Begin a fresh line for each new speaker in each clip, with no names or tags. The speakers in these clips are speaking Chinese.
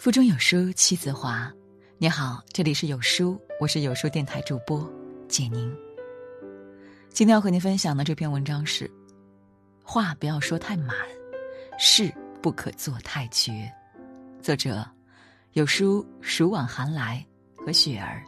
腹中有书气自华。你好，这里是有书，我是有书电台主播简宁。今天要和您分享的这篇文章是：话不要说太满，事不可做太绝。作者：有书暑往寒来和雪儿。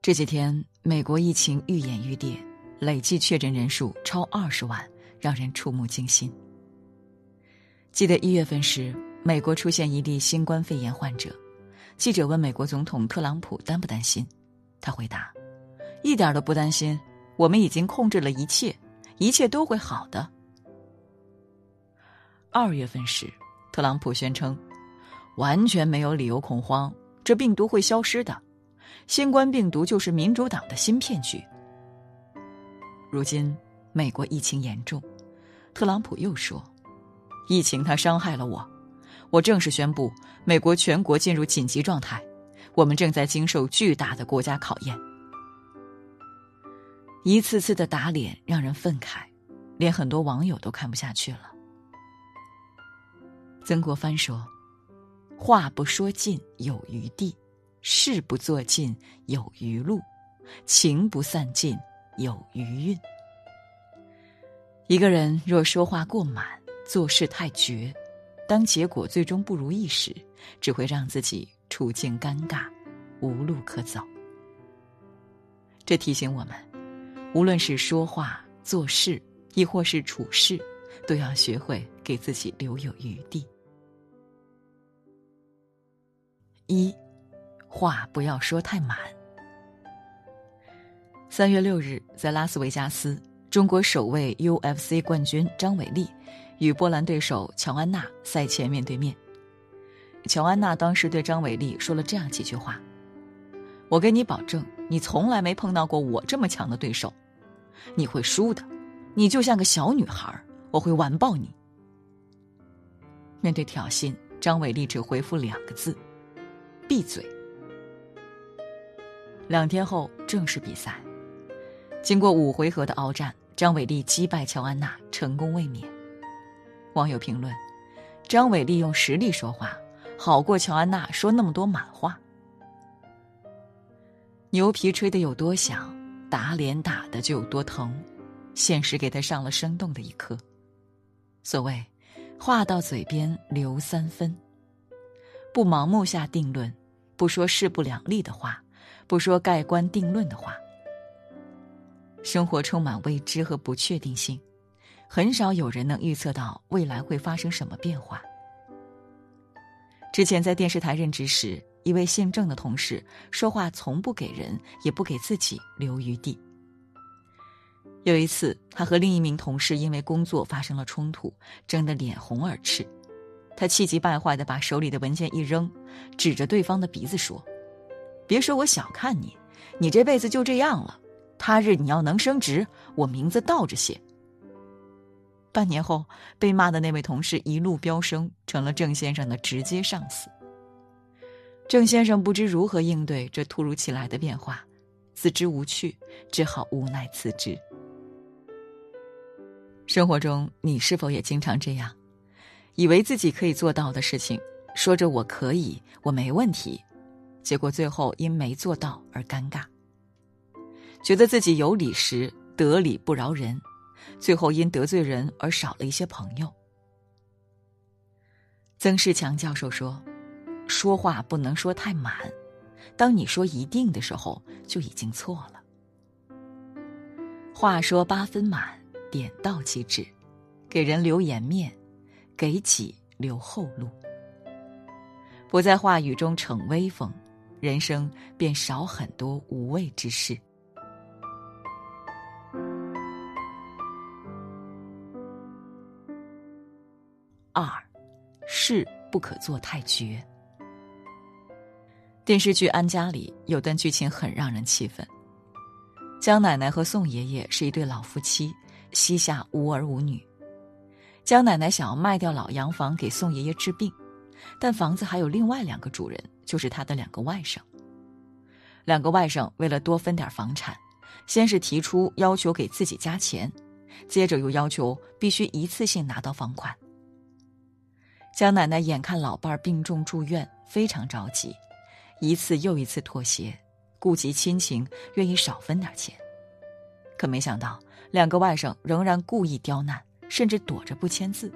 这几天，美国疫情愈演愈烈。累计确诊人数超二十万，让人触目惊心。记得一月份时，美国出现一例新冠肺炎患者，记者问美国总统特朗普担不担心，他回答：“一点都不担心，我们已经控制了一切，一切都会好的。”二月份时，特朗普宣称：“完全没有理由恐慌，这病毒会消失的，新冠病毒就是民主党的新骗局。”如今，美国疫情严重，特朗普又说：“疫情它伤害了我，我正式宣布美国全国进入紧急状态，我们正在经受巨大的国家考验。”一次次的打脸让人愤慨，连很多网友都看不下去了。曾国藩说：“话不说尽有余地，事不做尽有余路，情不散尽。”有余韵。一个人若说话过满，做事太绝，当结果最终不如意时，只会让自己处境尴尬，无路可走。这提醒我们，无论是说话、做事，亦或是处事，都要学会给自己留有余地。一，话不要说太满。三月六日，在拉斯维加斯，中国首位 UFC 冠军张伟丽与波兰对手乔安娜赛前面对面。乔安娜当时对张伟丽说了这样几句话：“我跟你保证，你从来没碰到过我这么强的对手，你会输的，你就像个小女孩，我会完爆你。”面对挑衅，张伟丽只回复两个字：“闭嘴。”两天后，正式比赛。经过五回合的鏖战，张伟丽击败乔安娜，成功卫冕。网友评论：“张伟丽用实力说话，好过乔安娜说那么多满话。牛皮吹得有多响，打脸打的就有多疼。现实给他上了生动的一课。所谓‘话到嘴边留三分’，不盲目下定论，不说势不两立的话，不说盖棺定论的话。”生活充满未知和不确定性，很少有人能预测到未来会发生什么变化。之前在电视台任职时，一位姓郑的同事说话从不给人，也不给自己留余地。有一次，他和另一名同事因为工作发生了冲突，争得脸红耳赤，他气急败坏的把手里的文件一扔，指着对方的鼻子说：“别说我小看你，你这辈子就这样了。”他日你要能升职，我名字倒着写。半年后，被骂的那位同事一路飙升，成了郑先生的直接上司。郑先生不知如何应对这突如其来的变化，自知无趣，只好无奈辞职。生活中，你是否也经常这样，以为自己可以做到的事情，说着我可以，我没问题，结果最后因没做到而尴尬。觉得自己有理时得理不饶人，最后因得罪人而少了一些朋友。曾仕强教授说：“说话不能说太满，当你说一定的时候，就已经错了。话说八分满，点到即止，给人留颜面，给己留后路。不在话语中逞威风，人生便少很多无谓之事。”二，事不可做太绝。电视剧《安家》里有段剧情很让人气愤。江奶奶和宋爷爷是一对老夫妻，膝下无儿无女。江奶奶想要卖掉老洋房给宋爷爷治病，但房子还有另外两个主人，就是他的两个外甥。两个外甥为了多分点房产，先是提出要求给自己加钱，接着又要求必须一次性拿到房款。江奶奶眼看老伴儿病重住院，非常着急，一次又一次妥协，顾及亲情，愿意少分点钱。可没想到，两个外甥仍然故意刁难，甚至躲着不签字。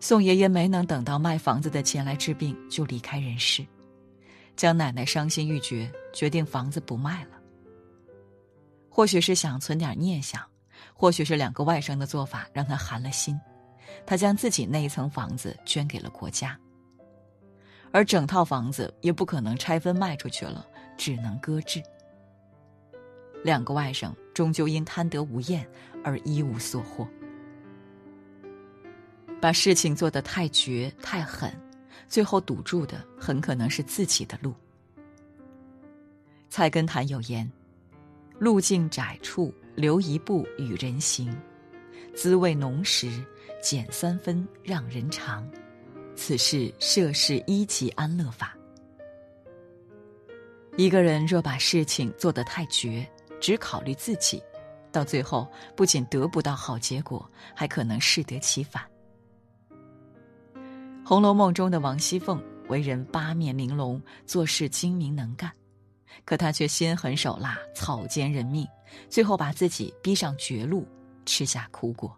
宋爷爷没能等到卖房子的钱来治病，就离开人世。江奶奶伤心欲绝，决定房子不卖了。或许是想存点念想，或许是两个外甥的做法让她寒了心。他将自己那一层房子捐给了国家，而整套房子也不可能拆分卖出去了，只能搁置。两个外甥终究因贪得无厌而一无所获，把事情做得太绝太狠，最后堵住的很可能是自己的路。菜根谭有言：“路径窄处留一步与人行，滋味浓时。”减三分让人长，此事涉世一级安乐法。一个人若把事情做得太绝，只考虑自己，到最后不仅得不到好结果，还可能适得其反。《红楼梦》中的王熙凤为人八面玲珑，做事精明能干，可她却心狠手辣，草菅人命，最后把自己逼上绝路，吃下苦果。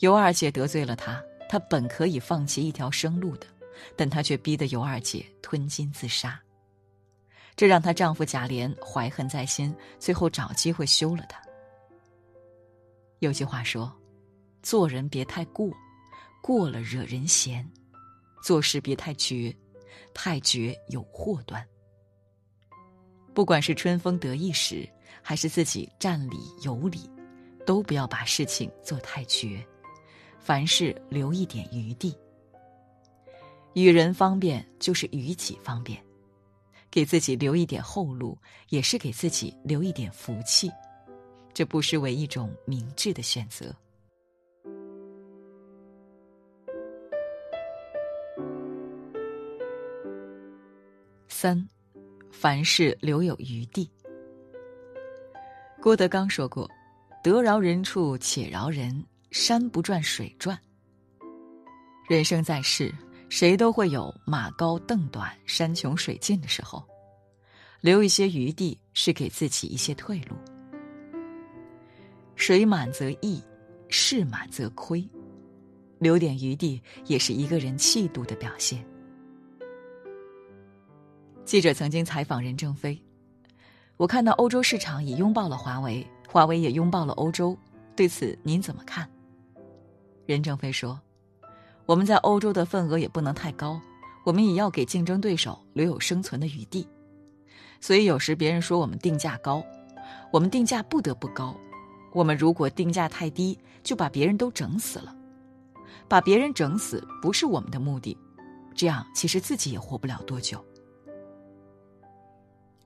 尤二姐得罪了他，他本可以放弃一条生路的，但他却逼得尤二姐吞金自杀。这让她丈夫贾琏怀恨在心，最后找机会休了她。有句话说：“做人别太过，过了惹人嫌；做事别太绝，太绝有祸端。”不管是春风得意时，还是自己占理有理，都不要把事情做太绝。凡事留一点余地，与人方便就是与己方便，给自己留一点后路，也是给自己留一点福气，这不失为一种明智的选择。三，凡事留有余地。郭德纲说过：“得饶人处且饶人。”山不转水转。人生在世，谁都会有马高凳短、山穷水尽的时候，留一些余地是给自己一些退路。水满则溢，事满则亏，留点余地也是一个人气度的表现。记者曾经采访任正非，我看到欧洲市场已拥抱了华为，华为也拥抱了欧洲，对此您怎么看？任正非说：“我们在欧洲的份额也不能太高，我们也要给竞争对手留有生存的余地。所以有时别人说我们定价高，我们定价不得不高。我们如果定价太低，就把别人都整死了。把别人整死不是我们的目的，这样其实自己也活不了多久。”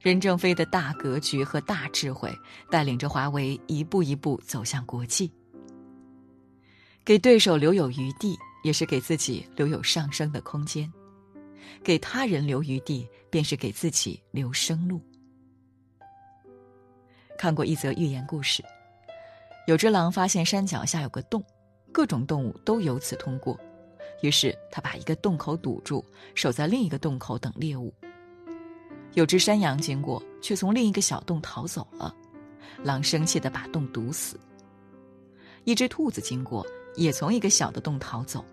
任正非的大格局和大智慧，带领着华为一步一步走向国际。给对手留有余地，也是给自己留有上升的空间；给他人留余地，便是给自己留生路。看过一则寓言故事，有只狼发现山脚下有个洞，各种动物都由此通过，于是他把一个洞口堵住，守在另一个洞口等猎物。有只山羊经过，却从另一个小洞逃走了，狼生气的把洞堵死。一只兔子经过。也从一个小的洞逃走，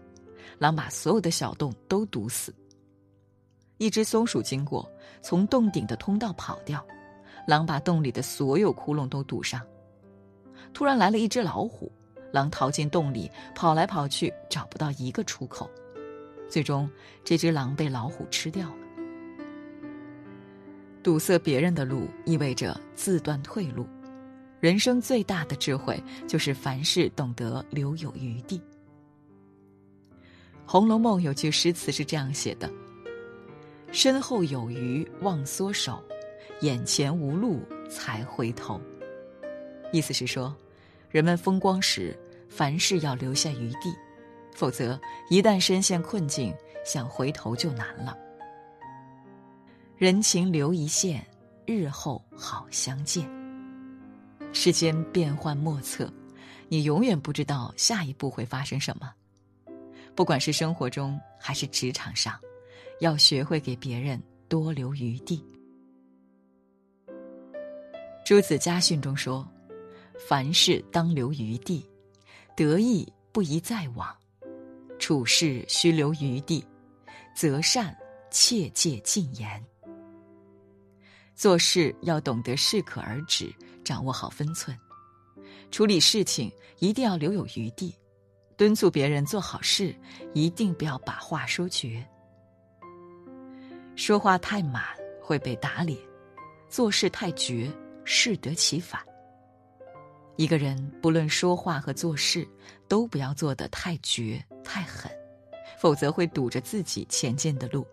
狼把所有的小洞都堵死。一只松鼠经过，从洞顶的通道跑掉，狼把洞里的所有窟窿都堵上。突然来了一只老虎，狼逃进洞里，跑来跑去找不到一个出口，最终这只狼被老虎吃掉了。堵塞别人的路，意味着自断退路。人生最大的智慧，就是凡事懂得留有余地。《红楼梦》有句诗词是这样写的：“身后有余忘缩手，眼前无路才回头。”意思是说，人们风光时，凡事要留下余地，否则一旦深陷困境，想回头就难了。人情留一线，日后好相见。世间变幻莫测，你永远不知道下一步会发生什么。不管是生活中还是职场上，要学会给别人多留余地。朱子家训中说：“凡事当留余地，得意不宜再往，处事须留余地，择善切戒禁言。做事要懂得适可而止，掌握好分寸；处理事情一定要留有余地，敦促别人做好事，一定不要把话说绝。说话太满会被打脸，做事太绝。”适得其反。一个人不论说话和做事，都不要做得太绝太狠，否则会堵着自己前进的路。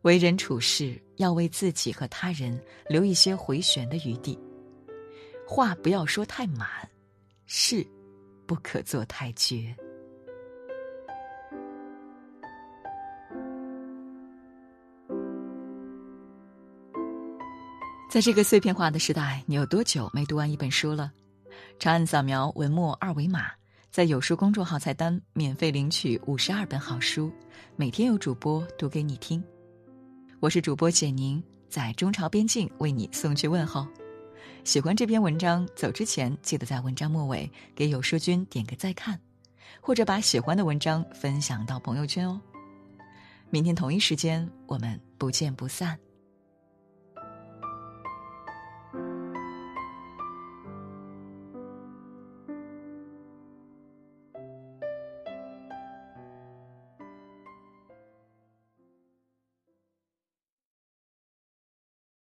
为人处事要为自己和他人留一些回旋的余地，话不要说太满，事不可做太绝。在这个碎片化的时代，你有多久没读完一本书了？长按扫描文末二维码，在有书公众号菜单免费领取五十二本好书，每天有主播读给你听。我是主播简宁，在中朝边境为你送去问候。喜欢这篇文章，走之前记得在文章末尾给有书君点个再看，或者把喜欢的文章分享到朋友圈哦。明天同一时间，我们不见不散。